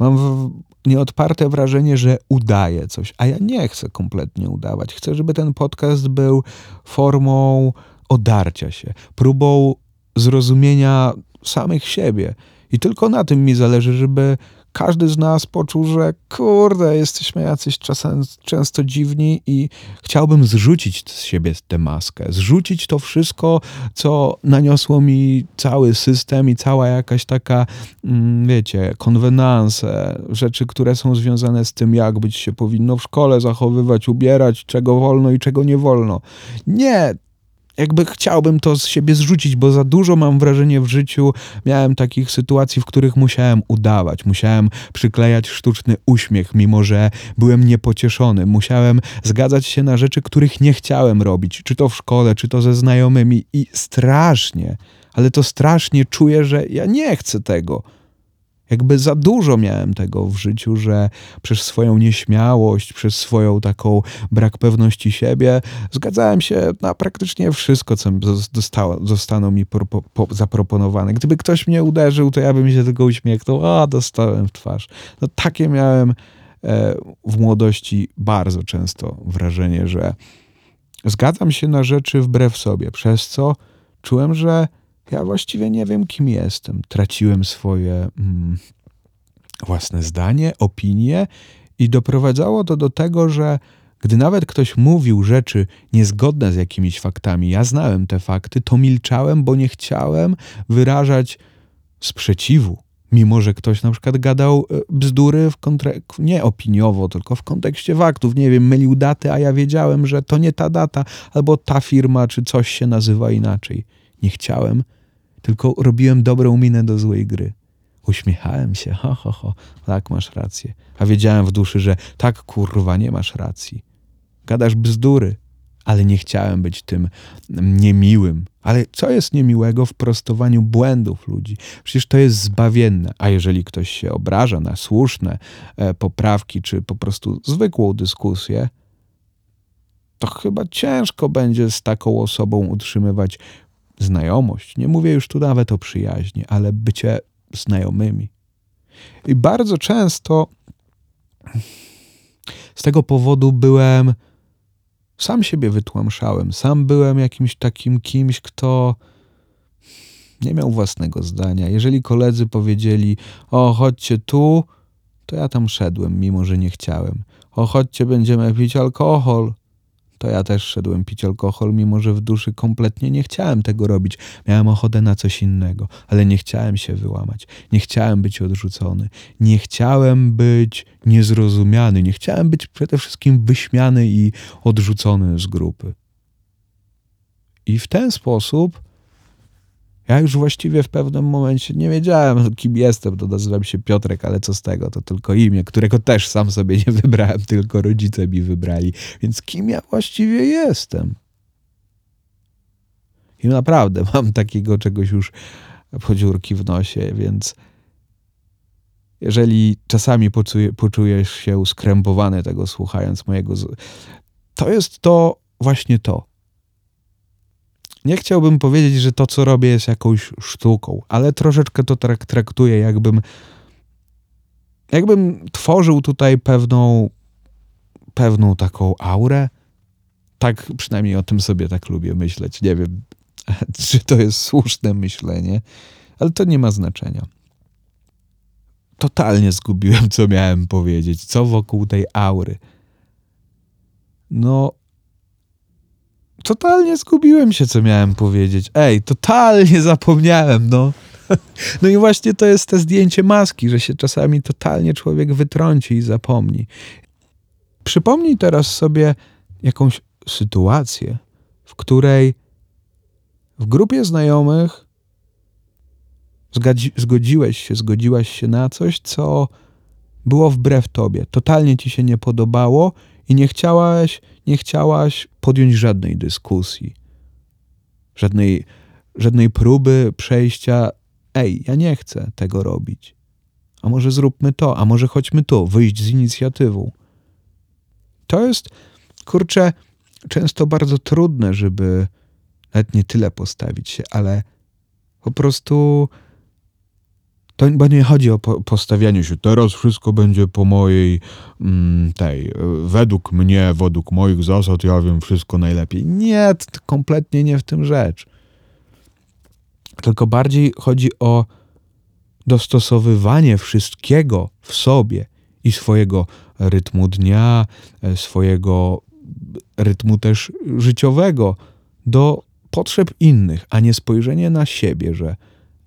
Mam w, nieodparte wrażenie, że udaję coś, a ja nie chcę kompletnie udawać. Chcę, żeby ten podcast był formą odarcia się, próbą zrozumienia samych siebie. I tylko na tym mi zależy, żeby każdy z nas poczuł, że kurde, jesteśmy jacyś czasem często dziwni i chciałbym zrzucić z siebie tę maskę, zrzucić to wszystko, co naniosło mi cały system i cała jakaś taka, mm, wiecie, konwenanse, rzeczy, które są związane z tym, jak być się powinno w szkole zachowywać, ubierać, czego wolno i czego nie wolno. Nie, jakby chciałbym to z siebie zrzucić, bo za dużo mam wrażenie w życiu. Miałem takich sytuacji, w których musiałem udawać, musiałem przyklejać sztuczny uśmiech, mimo że byłem niepocieszony, musiałem zgadzać się na rzeczy, których nie chciałem robić, czy to w szkole, czy to ze znajomymi i strasznie, ale to strasznie czuję, że ja nie chcę tego jakby za dużo miałem tego w życiu, że przez swoją nieśmiałość, przez swoją taką brak pewności siebie, zgadzałem się na praktycznie wszystko, co zostało, zostało mi pro, po, zaproponowane. Gdyby ktoś mnie uderzył, to ja bym się tylko uśmiechnął, a dostałem w twarz. No takie miałem e, w młodości bardzo często wrażenie, że zgadzam się na rzeczy wbrew sobie, przez co czułem, że ja właściwie nie wiem, kim jestem. Traciłem swoje mm, własne zdanie, opinie i doprowadzało to do tego, że gdy nawet ktoś mówił rzeczy niezgodne z jakimiś faktami, ja znałem te fakty, to milczałem, bo nie chciałem wyrażać sprzeciwu. Mimo, że ktoś na przykład gadał e, bzdury w kontre- nie opiniowo, tylko w kontekście faktów. Nie wiem, mylił daty, a ja wiedziałem, że to nie ta data, albo ta firma, czy coś się nazywa inaczej. Nie chciałem tylko robiłem dobrą minę do złej gry. Uśmiechałem się, ho, ho, ho, tak masz rację. A wiedziałem w duszy, że tak kurwa nie masz racji. Gadasz bzdury, ale nie chciałem być tym niemiłym. Ale co jest niemiłego w prostowaniu błędów ludzi? Przecież to jest zbawienne. A jeżeli ktoś się obraża na słuszne e, poprawki, czy po prostu zwykłą dyskusję, to chyba ciężko będzie z taką osobą utrzymywać znajomość. Nie mówię już tu nawet o przyjaźni, ale bycie znajomymi. I bardzo często z tego powodu byłem, sam siebie wytłamszałem, sam byłem jakimś takim kimś, kto nie miał własnego zdania. Jeżeli koledzy powiedzieli, o chodźcie tu, to ja tam szedłem, mimo że nie chciałem. O chodźcie, będziemy pić alkohol, to ja też szedłem pić alkohol, mimo że w duszy kompletnie nie chciałem tego robić. Miałem ochotę na coś innego, ale nie chciałem się wyłamać. Nie chciałem być odrzucony. Nie chciałem być niezrozumiany. Nie chciałem być przede wszystkim wyśmiany i odrzucony z grupy. I w ten sposób ja już właściwie w pewnym momencie nie wiedziałem, kim jestem. To nazywam się Piotrek, ale co z tego? To tylko imię, którego też sam sobie nie wybrałem, tylko rodzice mi wybrali. Więc kim ja właściwie jestem? I naprawdę mam takiego czegoś już podziurki w nosie, więc jeżeli czasami poczujesz się skrępowany tego słuchając mojego, to jest to właśnie to nie chciałbym powiedzieć, że to, co robię, jest jakąś sztuką, ale troszeczkę to trak traktuję, jakbym, jakbym tworzył tutaj pewną, pewną taką aurę. Tak przynajmniej o tym sobie tak lubię myśleć. Nie wiem, czy to jest słuszne myślenie, ale to nie ma znaczenia. Totalnie zgubiłem, co miałem powiedzieć, co wokół tej aury. No, totalnie zgubiłem się, co miałem powiedzieć. Ej, totalnie zapomniałem, no. No i właśnie to jest te zdjęcie maski, że się czasami totalnie człowiek wytrąci i zapomni. Przypomnij teraz sobie jakąś sytuację, w której w grupie znajomych zgodziłeś się, zgodziłaś się na coś, co było wbrew tobie, totalnie ci się nie podobało i nie chciałaś, nie chciałaś podjąć żadnej dyskusji, żadnej, żadnej próby przejścia. Ej, ja nie chcę tego robić. A może zróbmy to, a może chodźmy tu, wyjść z inicjatywą. To jest, kurczę, często bardzo trudne, żeby nawet nie tyle postawić się, ale po prostu To nie chodzi o po, postawianie się, teraz wszystko będzie po mojej, mm, tej, według mnie, według moich zasad, ja wiem wszystko najlepiej. Nie, kompletnie nie w tym rzecz. Tylko bardziej chodzi o dostosowywanie wszystkiego w sobie i swojego rytmu dnia, e, swojego rytmu też życiowego do potrzeb innych, a nie spojrzenie na siebie, że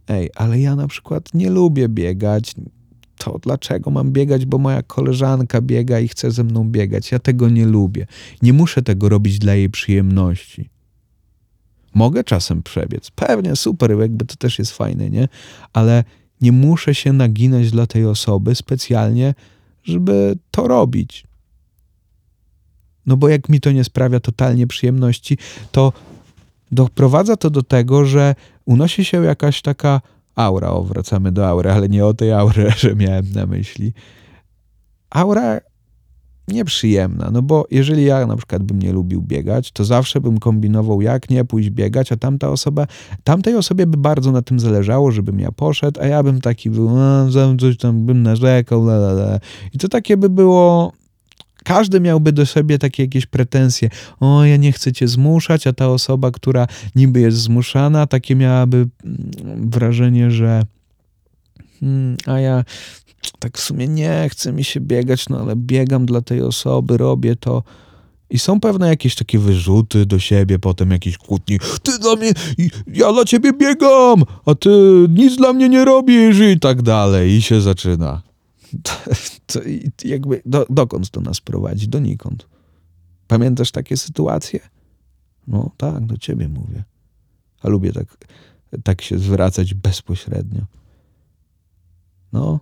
ej, ale ja na przykład nie lubię biegać. To dlaczego mam biegać, bo moja koleżanka biega i chce ze mną biegać? Ja tego nie lubię. Nie muszę tego robić dla jej przyjemności. Mogę czasem przebiec. Pewnie, super, jakby to też jest fajne, nie? Ale nie muszę się naginać dla tej osoby specjalnie, żeby to robić. No bo jak mi to nie sprawia totalnie przyjemności, to doprowadza to do tego, że unosi się jakaś taka aura. O, wracamy do aury, ale nie o tej aury, że miałem na myśli. Aura nieprzyjemna, no bo jeżeli ja na przykład bym nie lubił biegać, to zawsze bym kombinował, jak nie pójść biegać, a tamta osoba, tamtej osobie by bardzo na tym zależało, żebym ja poszedł, a ja bym taki był, a, coś tam bym narzekał, la, la, la. I to takie by było każdy miałby do siebie takie jakieś pretensje. O, ja nie chcę cię zmuszać, a ta osoba, która niby jest zmuszana, takie miałaby mm, wrażenie, że hmm, a ja tak w sumie nie chce mi się biegać, no ale biegam dla tej osoby, robię to. I są pewne jakieś takie wyrzuty do siebie, potem jakieś kłótnie. Ty dla mnie, ja dla ciebie biegam, a ty nic dla mnie nie robisz i tak dalej. I się zaczyna. To, to jakby do, dokąd to nas prowadzi? Donikąd. Pamiętasz takie sytuacje? No tak, do ciebie mówię. A lubię tak, tak się zwracać bezpośrednio. No,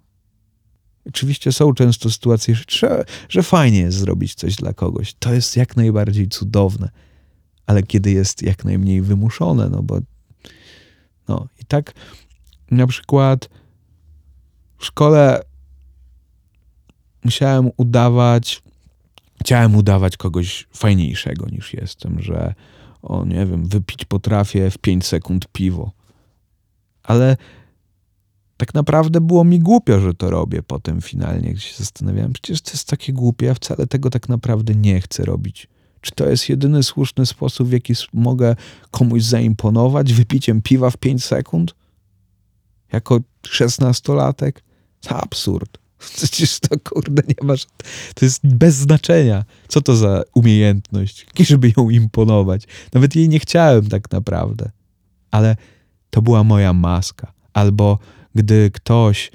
Oczywiście są często sytuacje, że, że fajnie jest zrobić coś dla kogoś. To jest jak najbardziej cudowne, ale kiedy jest jak najmniej wymuszone, no bo no i tak na przykład w szkole musiałem udawać, chciałem udawać kogoś fajniejszego niż jestem, że o nie wiem, wypić potrafię w 5 sekund piwo. Ale tak naprawdę było mi głupio, że to robię potem finalnie, gdzie się zastanawiałem, przecież to jest takie głupie, ja wcale tego tak naprawdę nie chcę robić. Czy to jest jedyny słuszny sposób, w jaki mogę komuś zaimponować wypiciem piwa w 5 sekund? Jako szesnastolatek? To absurd. Przecież to kurde nie masz. To jest bez znaczenia. Co to za umiejętność, żeby ją imponować? Nawet jej nie chciałem tak naprawdę. Ale to była moja maska. Albo gdy ktoś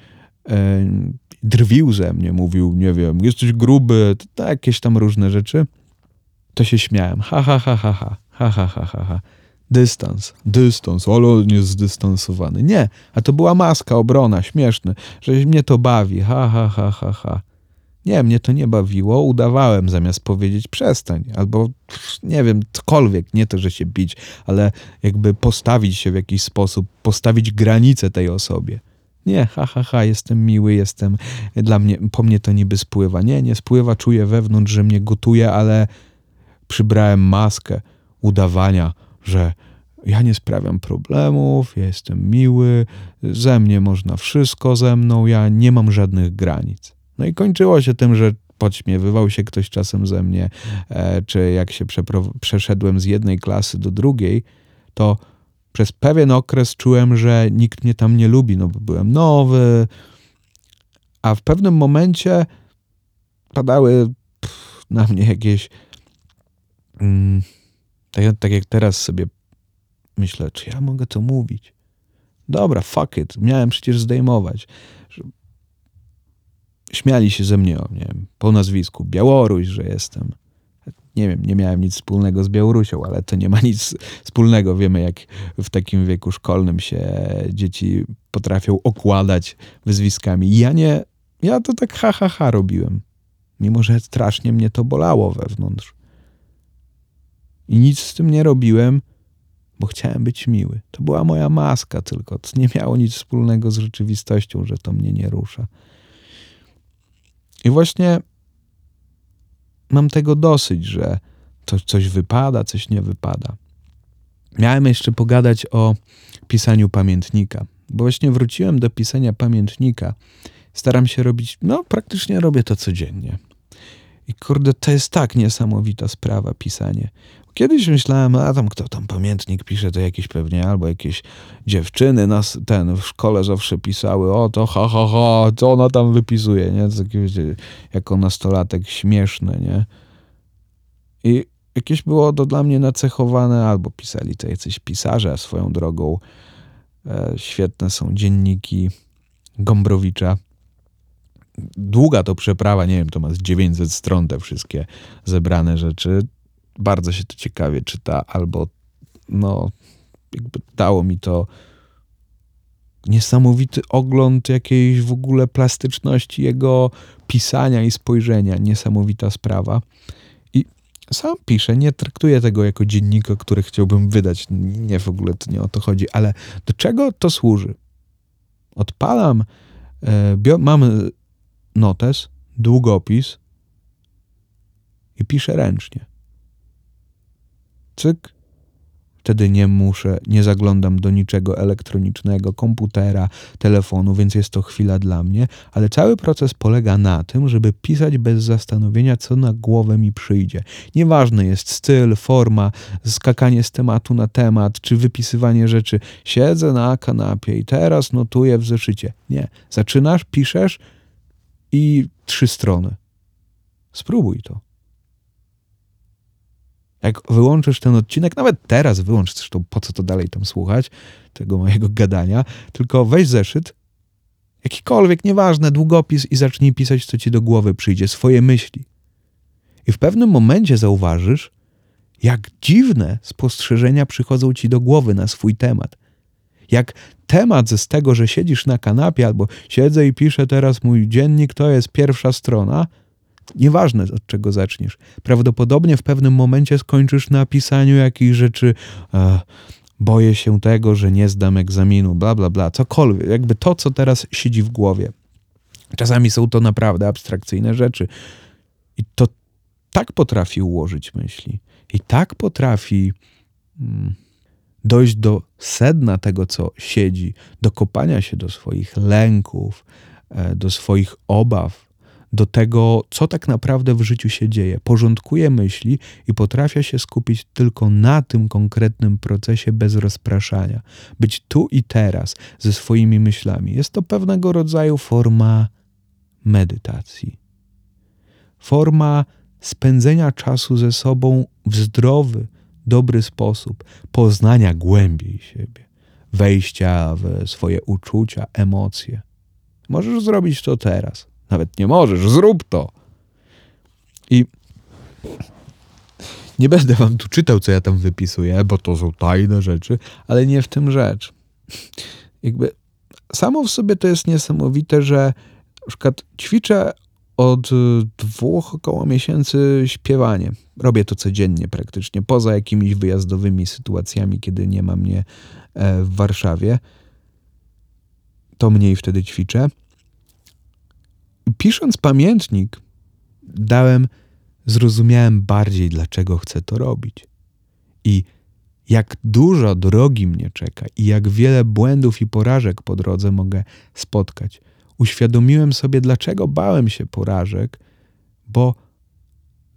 e, drwił ze mnie, mówił, nie wiem, jesteś gruby, to, to jakieś tam różne rzeczy, to się śmiałem. Ha, ha, ha, ha, ha, ha, ha, ha, ha, ha. Dystans, dystans, ale on jest zdystansowany. Nie, a to była maska, obrona, śmieszne, że mnie to bawi, ha, ha, ha, ha, ha. Nie, mnie to nie bawiło, udawałem zamiast powiedzieć przestań, albo nie wiem, cokolwiek, nie to, że się bić, ale jakby postawić się w jakiś sposób, postawić granicę tej osobie. Nie, ha, ha, ha, jestem miły, jestem, dla mnie, po mnie to niby spływa. Nie, nie spływa, czuję wewnątrz, że mnie gotuje, ale przybrałem maskę udawania, że ja nie sprawiam problemów, ja jestem miły, ze mnie można wszystko ze mną, ja nie mam żadnych granic. No i kończyło się tym, że podśmiewywał się ktoś czasem ze mnie, e, czy jak się przeszedłem z jednej klasy do drugiej, to przez pewien okres czułem, że nikt mnie tam nie lubi, no bo byłem nowy, a w pewnym momencie padały pff, na mnie jakieś. Mm, tak, tak jak teraz sobie myślę, czy ja mogę to mówić? Dobra, fuck it, miałem przecież zdejmować. Śmiali się ze mnie, nie wiem, po nazwisku Białoruś, że jestem nie wiem, nie miałem nic wspólnego z Białorusią, ale to nie ma nic wspólnego. Wiemy, jak w takim wieku szkolnym się dzieci potrafią okładać wyzwiskami. Ja nie, ja to tak ha, ha, ha robiłem. Mimo, że strasznie mnie to bolało wewnątrz. I nic z tym nie robiłem, bo chciałem być miły. To była moja maska tylko. To nie miało nic wspólnego z rzeczywistością, że to mnie nie rusza. I właśnie mam tego dosyć, że to coś wypada, coś nie wypada. Miałem jeszcze pogadać o pisaniu pamiętnika. bo właśnie wróciłem do pisania pamiętnika. Staram się robić, no praktycznie robię to codziennie. I kurde, to jest tak niesamowita sprawa pisanie. Kiedyś myślałem, a tam kto tam pamiętnik pisze, to jakieś pewnie albo jakieś dziewczyny nas ten w szkole zawsze pisały, o to ha ha ha, co ona tam wypisuje, nie? To jako nastolatek śmieszne, nie? I jakieś było to dla mnie nacechowane, albo pisali to jacyś pisarze, swoją drogą e, świetne są dzienniki Gombrowicza. Długa to przeprawa, nie wiem, to ma z 900 stron te wszystkie zebrane rzeczy. Bardzo się to ciekawie czyta, albo no, jakby dało mi to niesamowity ogląd jakiejś w ogóle plastyczności jego pisania i spojrzenia. Niesamowita sprawa. Sam piszę, nie traktuję tego jako dziennika, który chciałbym wydać. Nie, w ogóle to nie o to chodzi, ale do czego to służy? Odpalam, e, mam notes, długopis i piszę ręcznie. Cyk, Wtedy nie muszę, nie zaglądam do niczego elektronicznego, komputera, telefonu, więc jest to chwila dla mnie, ale cały proces polega na tym, żeby pisać bez zastanowienia, co na głowę mi przyjdzie. Nieważny jest styl, forma, skakanie z tematu na temat, czy wypisywanie rzeczy. Siedzę na kanapie i teraz notuję w zeszycie. Nie. Zaczynasz, piszesz i trzy strony. Spróbuj to. Jak wyłączysz ten odcinek, nawet teraz wyłącz, zresztą po co to dalej tam słuchać, tego mojego gadania, tylko weź zeszyt, jakikolwiek, nieważne, długopis i zacznij pisać, co ci do głowy przyjdzie, swoje myśli. I w pewnym momencie zauważysz, jak dziwne spostrzeżenia przychodzą ci do głowy na swój temat. Jak temat z tego, że siedzisz na kanapie albo siedzę i piszę teraz mój dziennik, to jest pierwsza strona – Nieważne od czego zaczniesz. Prawdopodobnie w pewnym momencie skończysz na pisaniu jakichś rzeczy. E, boję się tego, że nie zdam egzaminu, bla, bla, bla. Cokolwiek. Jakby to, co teraz siedzi w głowie. Czasami są to naprawdę abstrakcyjne rzeczy. I to tak potrafi ułożyć myśli. I tak potrafi mm, dojść do sedna tego, co siedzi, do kopania się do swoich lęków, e, do swoich obaw, do tego, co tak naprawdę w życiu się dzieje. Porządkuje myśli i potrafia się skupić tylko na tym konkretnym procesie bez rozpraszania. Być tu i teraz ze swoimi myślami. Jest to pewnego rodzaju forma medytacji. Forma spędzenia czasu ze sobą w zdrowy, dobry sposób, poznania głębiej siebie, wejścia w swoje uczucia, emocje. Możesz zrobić to teraz. Nawet nie możesz, zrób to. I nie będę wam tu czytał, co ja tam wypisuję, bo to są tajne rzeczy, ale nie w tym rzecz. Jakby samo w sobie to jest niesamowite, że na przykład ćwiczę od dwóch około miesięcy śpiewanie. Robię to codziennie praktycznie, poza jakimiś wyjazdowymi sytuacjami, kiedy nie ma mnie e, w Warszawie. To mniej wtedy ćwiczę pisząc pamiętnik, dałem, zrozumiałem bardziej, dlaczego chcę to robić. I jak dużo drogi mnie czeka i jak wiele błędów i porażek po drodze mogę spotkać. Uświadomiłem sobie, dlaczego bałem się porażek, bo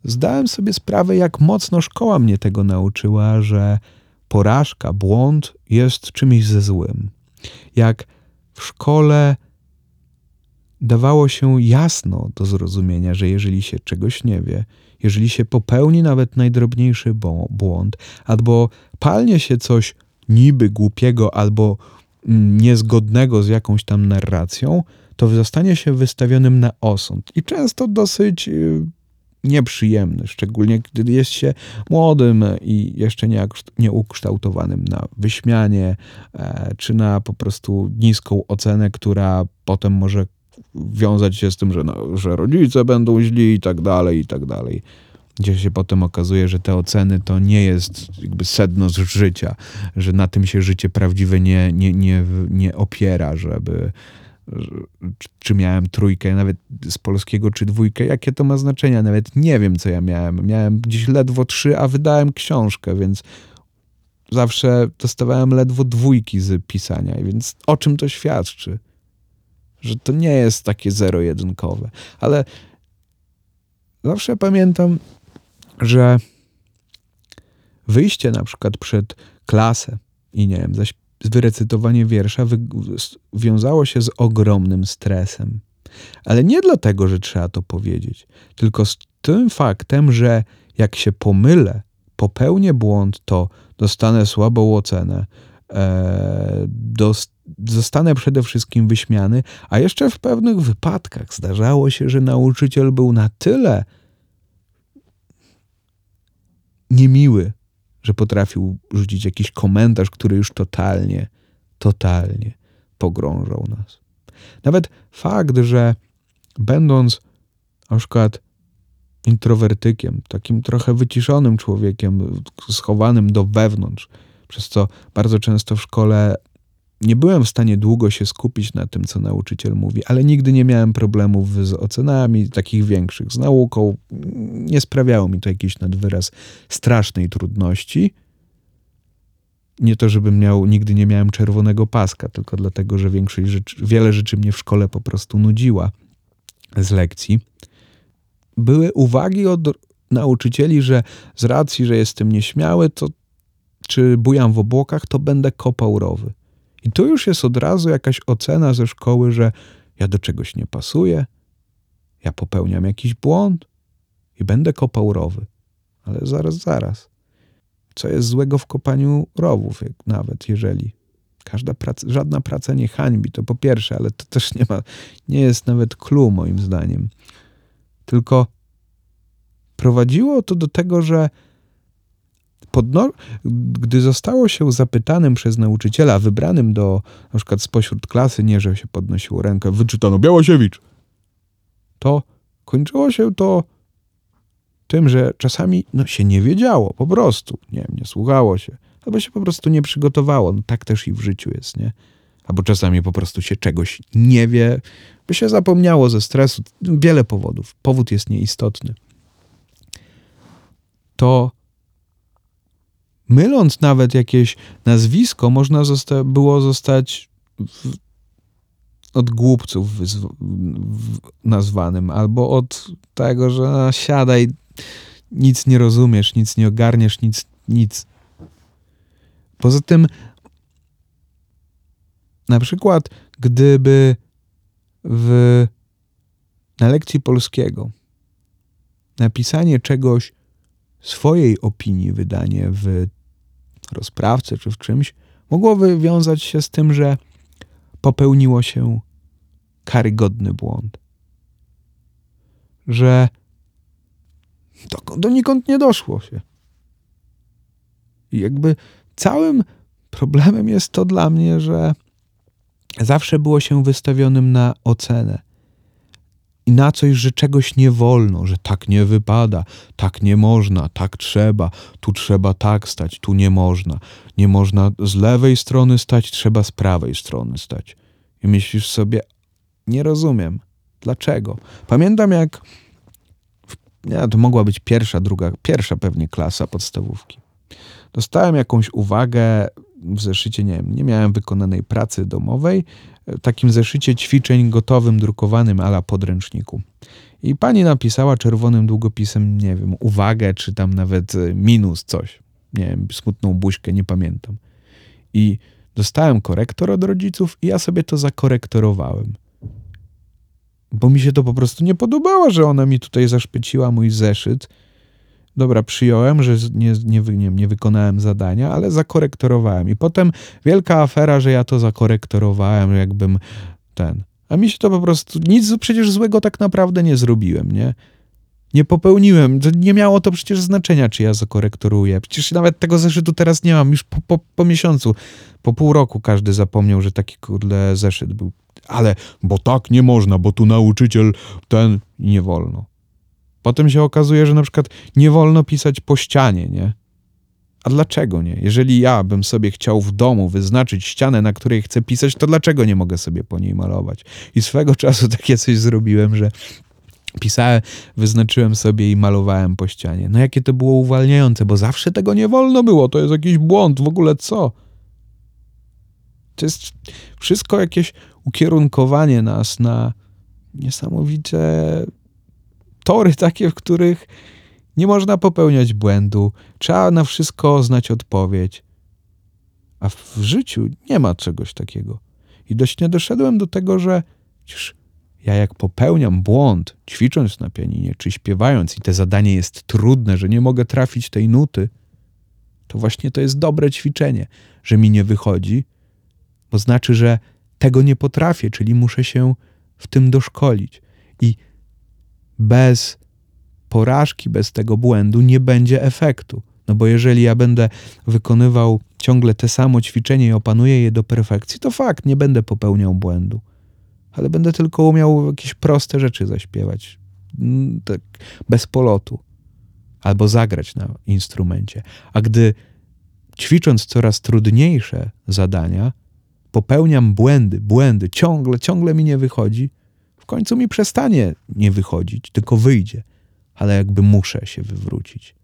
zdałem sobie sprawę, jak mocno szkoła mnie tego nauczyła, że porażka, błąd jest czymś ze złym. Jak w szkole dawało się jasno do zrozumienia, że jeżeli się czegoś nie wie, jeżeli się popełni nawet najdrobniejszy błąd, albo palnie się coś niby głupiego albo mm, niezgodnego z jakąś tam narracją, to zostanie się wystawionym na osąd. I często dosyć y, nieprzyjemny, szczególnie gdy jest się młodym i jeszcze nieukształtowanym na wyśmianie, e, czy na po prostu niską ocenę, która potem może wiązać się z tym, że, no, że rodzice będą źli i tak dalej, i tak dalej. Gdzie się potem okazuje, że te oceny to nie jest jakby sedno z życia, że na tym się życie prawdziwe nie, nie, nie, nie opiera, żeby czy miałem trójkę, nawet z polskiego, czy dwójkę, jakie to ma znaczenie, nawet nie wiem, co ja miałem. Miałem gdzieś ledwo trzy, a wydałem książkę, więc zawsze dostawałem ledwo dwójki z pisania, więc o czym to świadczy? Że to nie jest takie zero-jedynkowe. Ale zawsze pamiętam, że wyjście na przykład przed klasę i nie wiem, zaś wyrecytowanie wiersza wy wiązało się z ogromnym stresem. Ale nie dlatego, że trzeba to powiedzieć, tylko z tym faktem, że jak się pomylę, popełnię błąd, to dostanę słabą ocenę, e, zostanę przede wszystkim wyśmiany, a jeszcze w pewnych wypadkach zdarzało się, że nauczyciel był na tyle niemiły, że potrafił rzucić jakiś komentarz, który już totalnie, totalnie pogrążał nas. Nawet fakt, że będąc na przykład introwertykiem, takim trochę wyciszonym człowiekiem, schowanym do wewnątrz, przez co bardzo często w szkole nie byłem w stanie długo się skupić na tym, co nauczyciel mówi, ale nigdy nie miałem problemów z ocenami takich większych, z nauką. Nie sprawiało mi to jakiejś nadwyraz strasznej trudności. Nie to, żebym miał, nigdy nie miałem czerwonego paska, tylko dlatego, że większość rzeczy, wiele rzeczy mnie w szkole po prostu nudziła z lekcji. Były uwagi od nauczycieli, że z racji, że jestem nieśmiały, to czy bujam w obłokach, to będę kopał rowy. I tu już jest od razu jakaś ocena ze szkoły, że ja do czegoś nie pasuję, ja popełniam jakiś błąd i będę kopał rowy. Ale zaraz, zaraz. Co jest złego w kopaniu rowów, nawet jeżeli każda praca, żadna praca nie hańbi, to po pierwsze, ale to też nie ma, nie jest nawet clue moim zdaniem. Tylko prowadziło to do tego, że podno- gdy zostało się zapytanym przez nauczyciela, wybranym do, na przykład spośród klasy, nie, że się podnosiło rękę, wyczytano Białosiewicz, to kończyło się to tym, że czasami no, się nie wiedziało, po prostu, nie nie słuchało się, albo się po prostu nie przygotowało. No, tak też i w życiu jest, nie? Albo czasami po prostu się czegoś nie wie, by się zapomniało ze stresu. Wiele powodów. Powód jest nieistotny. To myląc nawet jakieś nazwisko, można zosta było zostać w, od głupców nazwanym, albo od tego, że no, siadaj, nic nie rozumiesz, nic nie ogarniesz, nic, nic. Poza tym, na przykład, gdyby w, na lekcji polskiego napisanie czegoś, swojej opinii, wydanie w rozprawce czy w czymś, mogłoby wiązać się z tym, że popełniło się karygodny błąd. Że do, donikąd nie doszło się. I jakby całym problemem jest to dla mnie, że zawsze było się wystawionym na ocenę i na coś, że czegoś nie wolno, że tak nie wypada, tak nie można, tak trzeba, tu trzeba tak stać, tu nie można. Nie można z lewej strony stać, trzeba z prawej strony stać. I myślisz sobie, nie rozumiem. Dlaczego? Pamiętam jak ja, to mogła być pierwsza, druga, pierwsza pewnie klasa podstawówki. Dostałem jakąś uwagę w zeszycie, nie wiem, nie miałem wykonanej pracy domowej, takim zeszycie ćwiczeń gotowym, drukowanym ala podręczniku. I pani napisała czerwonym długopisem, nie wiem, uwagę, czy tam nawet e, minus coś. Nie wiem, smutną buźkę, nie pamiętam. I dostałem korektor od rodziców i ja sobie to zakorektorowałem. Bo mi się to po prostu nie podobało, że ona mi tutaj zaszpeciła mój zeszyt dobra, przyjąłem, że nie, nie, nie, nie wykonałem zadania, ale zakorektorowałem. I potem wielka afera, że ja to zakorektorowałem, jakbym ten. A mi się to po prostu, nic przecież złego tak naprawdę nie zrobiłem, nie? Nie popełniłem, nie miało to przecież znaczenia, czy ja zakorektoruję. Przecież nawet tego zeszytu teraz nie mam, już po, po, po miesiącu, po pół roku każdy zapomniał, że taki kurde zeszyt był. Ale, bo tak nie można, bo tu nauczyciel ten, nie wolno. Potem się okazuje, że na przykład nie wolno pisać po ścianie, nie? A dlaczego nie? Jeżeli ja bym sobie chciał w domu wyznaczyć ścianę, na której chcę pisać, to dlaczego nie mogę sobie po niej malować? I swego czasu takie coś zrobiłem, że pisałem, wyznaczyłem sobie i malowałem po ścianie. No jakie to było uwalniające, bo zawsze tego nie wolno było, to jest jakiś błąd, w ogóle co? To jest wszystko jakieś ukierunkowanie nas na niesamowite tory takie, w których nie można popełniać błędu, trzeba na wszystko znać odpowiedź. A w życiu nie ma czegoś takiego. I dość nie doszedłem do tego, że przecież ja jak popełniam błąd, ćwicząc na pianinie czy śpiewając i te zadanie jest trudne, że nie mogę trafić tej nuty, to właśnie to jest dobre ćwiczenie, że mi nie wychodzi, bo znaczy, że tego nie potrafię, czyli muszę się w tym doszkolić. I bez porażki, bez tego błędu nie będzie efektu. No bo jeżeli ja będę wykonywał ciągle te samo ćwiczenie i opanuję je do perfekcji, to fakt, nie będę popełniał błędu. Ale będę tylko umiał jakieś proste rzeczy zaśpiewać. Mm, tak bez polotu. Albo zagrać na instrumencie. A gdy ćwicząc coraz trudniejsze zadania, popełniam błędy, błędy, ciągle, ciągle mi nie wychodzi, końcu mi przestanie nie wychodzić, tylko wyjdzie, ale jakby muszę się wywrócić.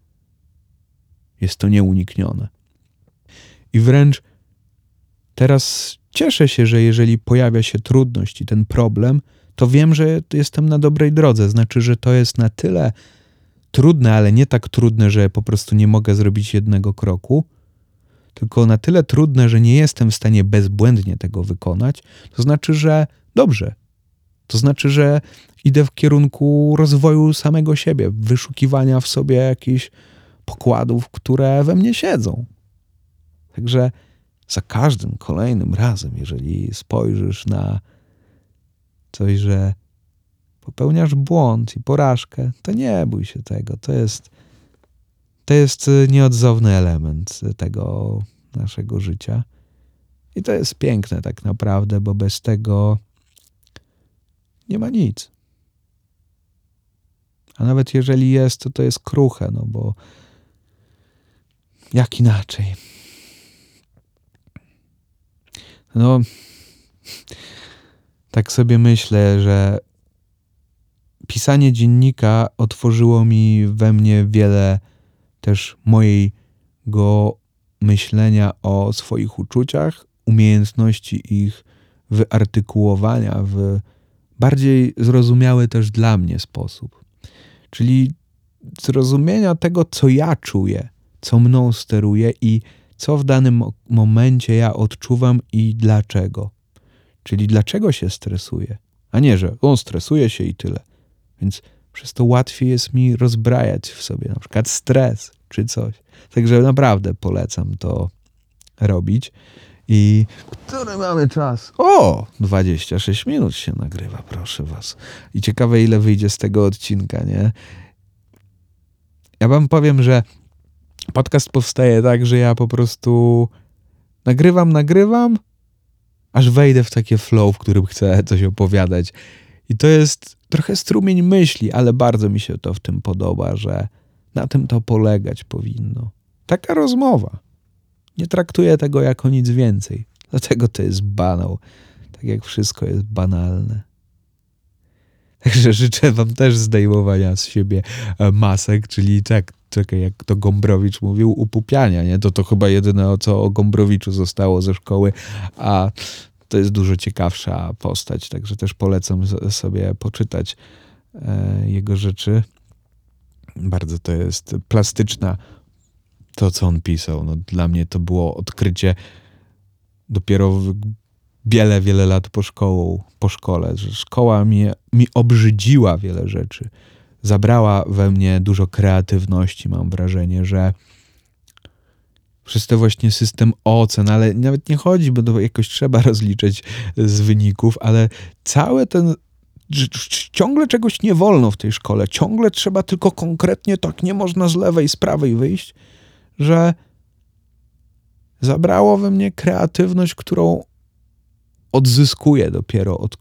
Jest to nieuniknione. I wręcz teraz cieszę się, że jeżeli pojawia się trudność i ten problem, to wiem, że jestem na dobrej drodze. Znaczy, że to jest na tyle trudne, ale nie tak trudne, że po prostu nie mogę zrobić jednego kroku, tylko na tyle trudne, że nie jestem w stanie bezbłędnie tego wykonać, to znaczy, że dobrze. To znaczy, że idę w kierunku rozwoju samego siebie, wyszukiwania w sobie jakichś pokładów, które we mnie siedzą. Także za każdym kolejnym razem, jeżeli spojrzysz na coś, że popełniasz błąd i porażkę, to nie bój się tego. To jest to jest y, nieodzowny element tego naszego życia. I to jest piękne tak naprawdę, bo bez tego nie ma nic. A nawet jeżeli jest, to to jest kruche, no bo jak inaczej? No, tak sobie myślę, że pisanie dziennika otworzyło mi we mnie wiele też mojego myślenia o swoich uczuciach, umiejętności ich wyartykułowania w bardziej zrozumiały też dla mnie sposób. Czyli zrozumienia tego, co ja czuję, co mną steruje i co w danym momencie ja odczuwam i dlaczego. Czyli dlaczego się stresuję, a nie, że on stresuje się i tyle. Więc przez to łatwiej jest mi rozbrajać w sobie na przykład stres czy coś. Także naprawdę polecam to robić. I który mamy czas? O, 26 minut się nagrywa, proszę was. I ciekawe, ile wyjdzie z tego odcinka, nie? Ja wam powiem, że podcast powstaje tak, że ja po prostu nagrywam, nagrywam, aż wejdę w takie flow, w którym chcę coś opowiadać. I to jest trochę strumień myśli, ale bardzo mi się to w tym podoba, że na tym to polegać powinno. Taka rozmowa. Nie traktuję tego jako nic więcej. Dlatego to jest banał. Tak jak wszystko jest banalne. Także życzę wam też zdejmowania z siebie e, masek, czyli tak, czekaj, jak to Gombrowicz mówił, upupiania, nie? To to chyba jedyne, co o Gombrowiczu zostało ze szkoły, a to jest dużo ciekawsza postać, także też polecam sobie poczytać e, jego rzeczy. Bardzo to jest plastyczna to, co on pisał. No, dla mnie to było odkrycie dopiero wiele, wiele lat po, szkołą, po szkole, że szkoła mi, mi obrzydziła wiele rzeczy. Zabrała we mnie dużo kreatywności, mam wrażenie, że przez to właśnie system ocen, ale nawet nie chodzi, bo to jakoś trzeba rozliczyć z wyników, ale cały ten ciągle czegoś nie wolno w tej szkole, ciągle trzeba tylko konkretnie tak, nie można z lewej, z prawej wyjść, że zabrało we mnie kreatywność, którą odzyskuję dopiero od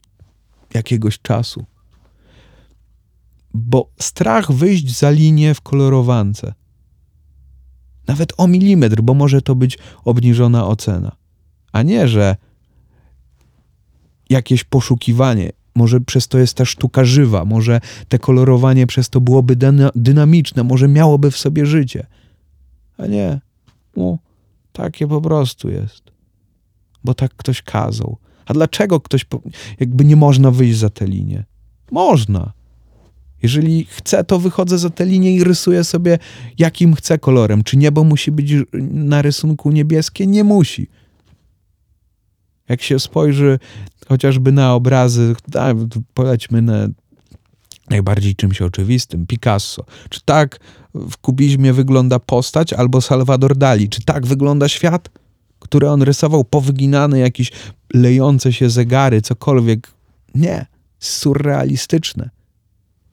jakiegoś czasu. Bo strach wyjść za linię w kolorowance. Nawet o milimetr, bo może to być obniżona ocena. A nie, że jakieś poszukiwanie może przez to jest ta sztuka żywa, może te kolorowanie przez to byłoby dyna- dynamiczne, może miałoby w sobie życie. A nie, takie po prostu jest. Bo tak ktoś kazał. A dlaczego ktoś, jakby nie można wyjść za tę linię? Można. Jeżeli chcę, to wychodzę za tę linię i rysuję sobie, jakim chcę kolorem. Czy niebo musi być na rysunku niebieskie? Nie musi. Jak się spojrzy chociażby na obrazy, a, polećmy na najbardziej czymś oczywistym, Picasso. Czy tak w kubizmie wygląda postać, albo Salvador Dali? Czy tak wygląda świat, który on rysował, powyginane jakieś lejące się zegary, cokolwiek? Nie, surrealistyczne.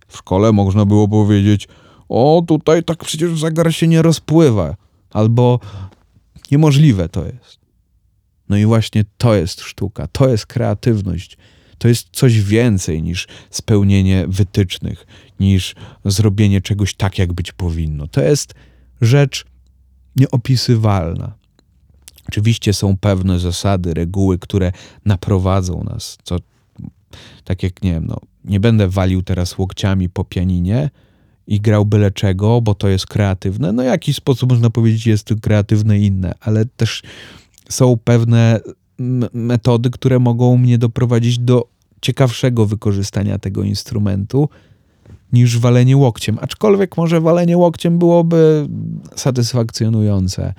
W szkole można było powiedzieć, o tutaj tak przecież zegar się nie rozpływa, albo niemożliwe to jest. No i właśnie to jest sztuka, to jest kreatywność, to jest coś więcej niż spełnienie wytycznych, niż zrobienie czegoś tak, jak być powinno. To jest rzecz nieopisywalna. Oczywiście są pewne zasady, reguły, które naprowadzą nas, co tak jak nie wiem, no, nie będę walił teraz łokciami po pianinie i grał byle czego, bo to jest kreatywne. No, w jakiś sposób można powiedzieć, jest to kreatywne inne, ale też są pewne metody, które mogą mnie doprowadzić do ciekawszego wykorzystania tego instrumentu niż walenie łokciem. Aczkolwiek może walenie łokciem byłoby satysfakcjonujące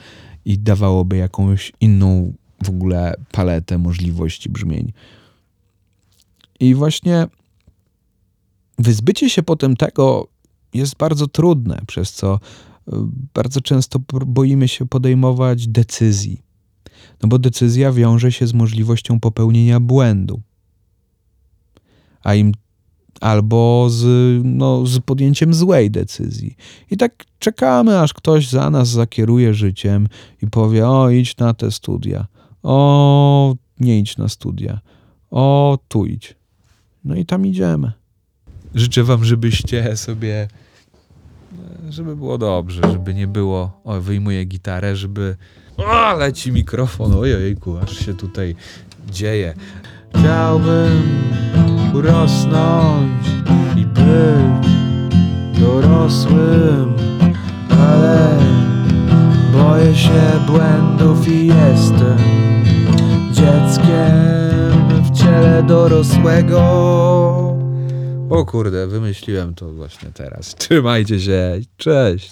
i dawałoby jakąś inną w ogóle paletę możliwości brzmień. I właśnie wyzbycie się potem tego jest bardzo trudne, przez co bardzo często boimy się podejmować decyzji. No bo decyzja wiąże się z możliwością popełnienia błędu. A im albo z, no, z podjęciem złej decyzji. I tak czekamy, aż ktoś za nas zakieruje życiem i powie: O, idź na te studia. O, nie idź na studia. O, tu idź. No i tam idziemy. Życzę Wam, żebyście sobie. Żeby było dobrze, żeby nie było. O, wyjmuję gitarę, żeby. O, leci mikrofon. Ojejku, aż się tutaj dzieje. Chciałbym urosnąć i być dorosłym, ale boję się błędów i jestem dzieckiem w ciele dorosłego. O kurde, wymyśliłem to właśnie teraz. Trzymajcie się, cześć.